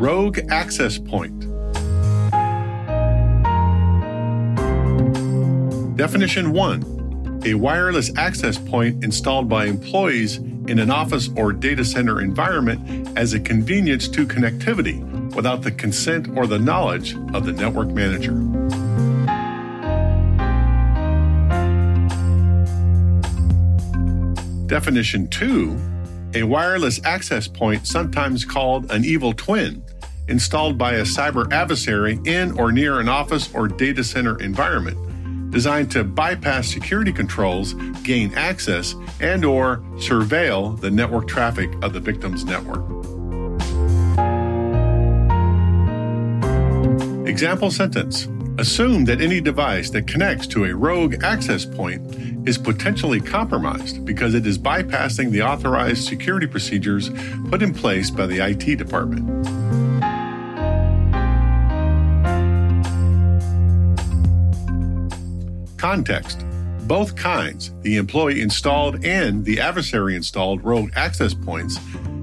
Rogue Access Point. Definition 1 A wireless access point installed by employees in an office or data center environment as a convenience to connectivity without the consent or the knowledge of the network manager. Definition 2 A wireless access point, sometimes called an evil twin, installed by a cyber adversary in or near an office or data center environment designed to bypass security controls, gain access, and or surveil the network traffic of the victim's network. Example sentence Assume that any device that connects to a rogue access point is potentially compromised because it is bypassing the authorized security procedures put in place by the IT department. Context Both kinds, the employee installed and the adversary installed rogue access points,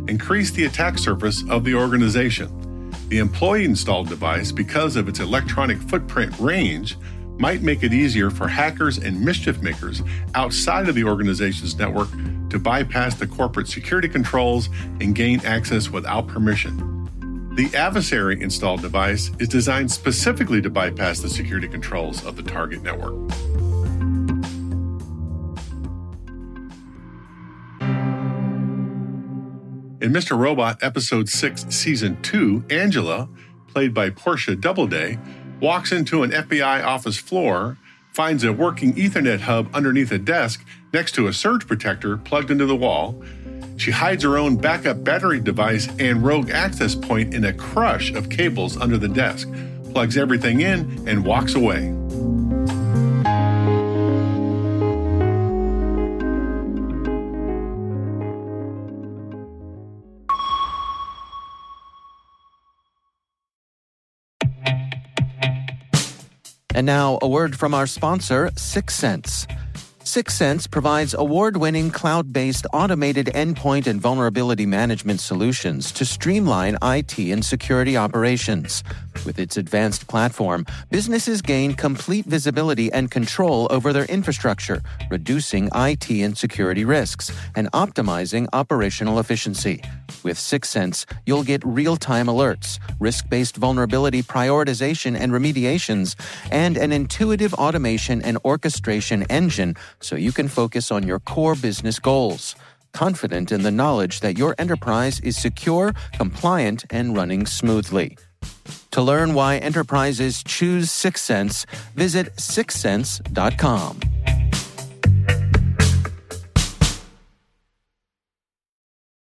increase the attack surface of the organization. The employee installed device, because of its electronic footprint range, might make it easier for hackers and mischief makers outside of the organization's network to bypass the corporate security controls and gain access without permission. The adversary installed device is designed specifically to bypass the security controls of the target network. In Mr. Robot Episode 6, Season 2, Angela, played by Portia Doubleday, walks into an FBI office floor, finds a working Ethernet hub underneath a desk next to a surge protector plugged into the wall. She hides her own backup battery device and rogue access point in a crush of cables under the desk, plugs everything in, and walks away. And now, a word from our sponsor, Syxsense. Syxsense provides award winning cloud based automated endpoint and vulnerability management solutions to streamline IT and security operations. With its advanced platform, businesses gain complete visibility and control over their infrastructure, reducing IT and security risks and optimizing operational efficiency. With Syxsense, you'll get real time alerts, risk based vulnerability prioritization and remediations, and an intuitive automation and orchestration engine so you can focus on your core business goals. Confident in the knowledge that your enterprise is secure, compliant, and running smoothly. To learn why enterprises choose Syxsense, visit syxsense.com.